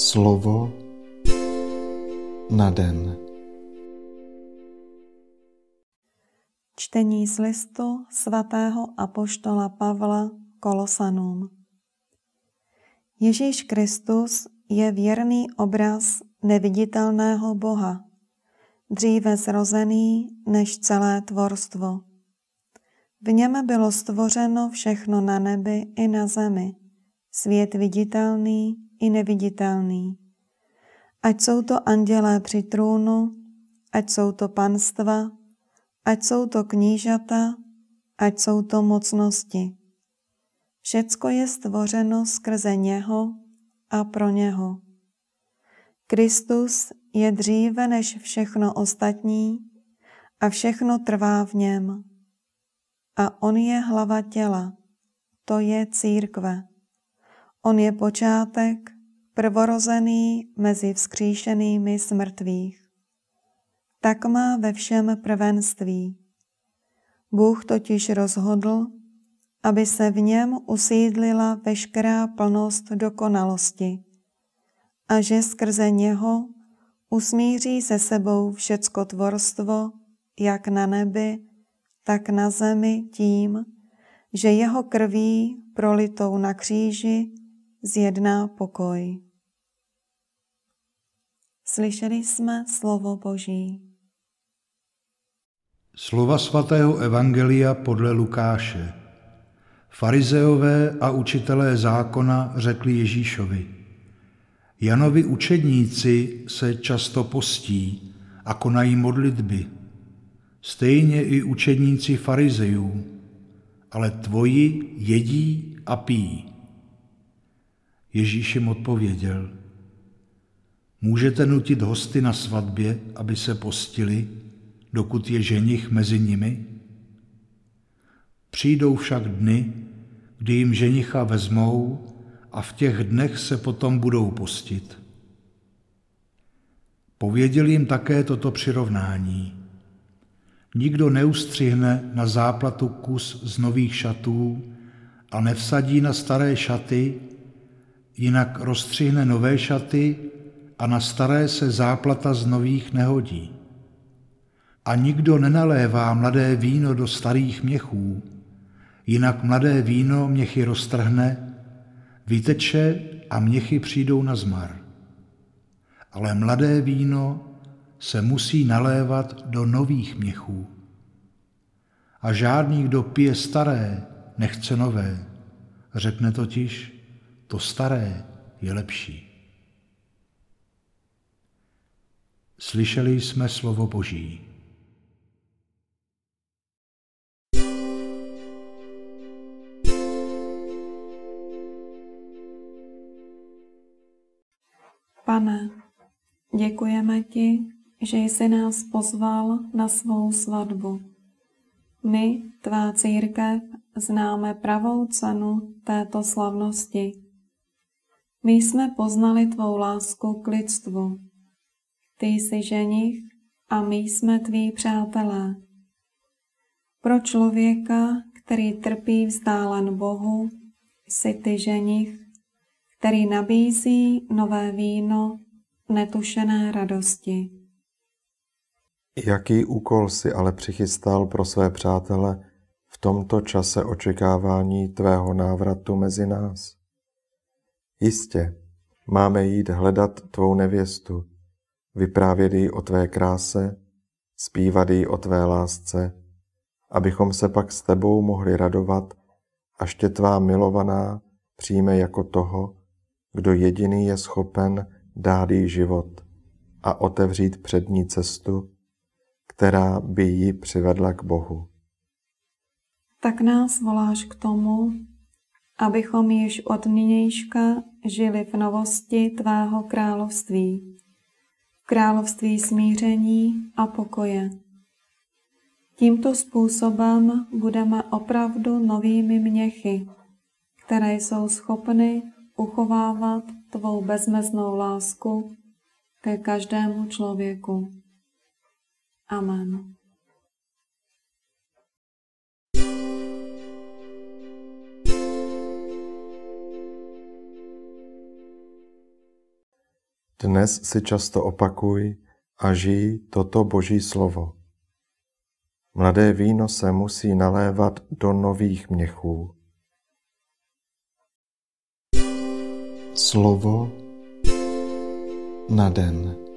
Slovo na den. Čtení z listu svatého apoštola Pavla Kolosanům. Ježíš Kristus je věrný obraz neviditelného Boha, dříve zrozený než celé tvorstvo. V něm bylo stvořeno všechno na nebi i na zemi, svět viditelný i neviditelný. Ať jsou to andělé při trůnu, ať jsou to panstva, ať jsou to knížata, ať jsou to mocnosti. Všecko je stvořeno skrze něho a pro něho. Kristus je dříve než všechno ostatní a všechno trvá v něm. A on je hlava těla, to je církve. On je počátek, prvorozený mezi vzkříšenými z mrtvých. Tak má ve všem prvenství. Bůh totiž rozhodl, aby se v něm usídlila veškerá plnost dokonalosti a že skrze něho usmíří se sebou všecko tvorstvo, jak na nebi, tak na zemi tím, že jeho krví prolitou na kříži zjedná pokoj. Slyšeli jsme slovo Boží. Slova svatého Evangelia podle Lukáše. Farizeové a učitelé zákona řekli Ježíšovi, Janovi učedníci se často postí a konají modlitby, stejně i učedníci farizejů, ale tvoji jedí a pijí. Ježíš jim odpověděl, můžete nutit hosty na svatbě, aby se postili, dokud je ženich mezi nimi? Přijdou však dny, kdy jim ženicha vezmou a v těch dnech se potom budou postit. Pověděl jim také toto přirovnání. Nikdo neustřihne na záplatu kus z nových šatů a nevsadí na staré šaty, jinak rozstřihne nové šaty a na staré se záplata z nových nehodí. A nikdo nenalévá mladé víno do starých měchů, jinak mladé víno měchy roztrhne, vyteče a měchy přijdou na zmar. Ale mladé víno se musí nalévat do nových měchů. A žádný, kdo pije staré, nechce nové. Řekne totiž, to staré je lepší. Slyšeli jsme slovo Boží. Pane, děkujeme ti, že jsi nás pozval na svou svatbu. My, tvá církev, známe pravou cenu této slavnosti. My jsme poznali tvou lásku k lidstvu. Ty jsi ženich a my jsme tví přátelé. Pro člověka, který trpí vzdálen Bohu, jsi ty ženich, který nabízí nové víno netušené radosti. Jaký úkol si ale přichystal pro své přátele v tomto čase očekávání tvého návratu mezi nás? Jistě, máme jít hledat tvou nevěstu, vyprávět jí o tvé kráse, zpívat jí o tvé lásce, abychom se pak s tebou mohli radovat, až tě tvá milovaná přijme jako toho, kdo jediný je schopen dát jí život a otevřít před ní cestu, která by ji přivedla k Bohu. Tak nás voláš k tomu, abychom již od nynějška žili v novosti Tvého království, v království smíření a pokoje. Tímto způsobem budeme opravdu novými měchy, které jsou schopny uchovávat Tvou bezmeznou lásku ke každému člověku. Amen. Dnes si často opakuj a žij toto Boží slovo. Mladé víno se musí nalévat do nových měchů. Slovo na den.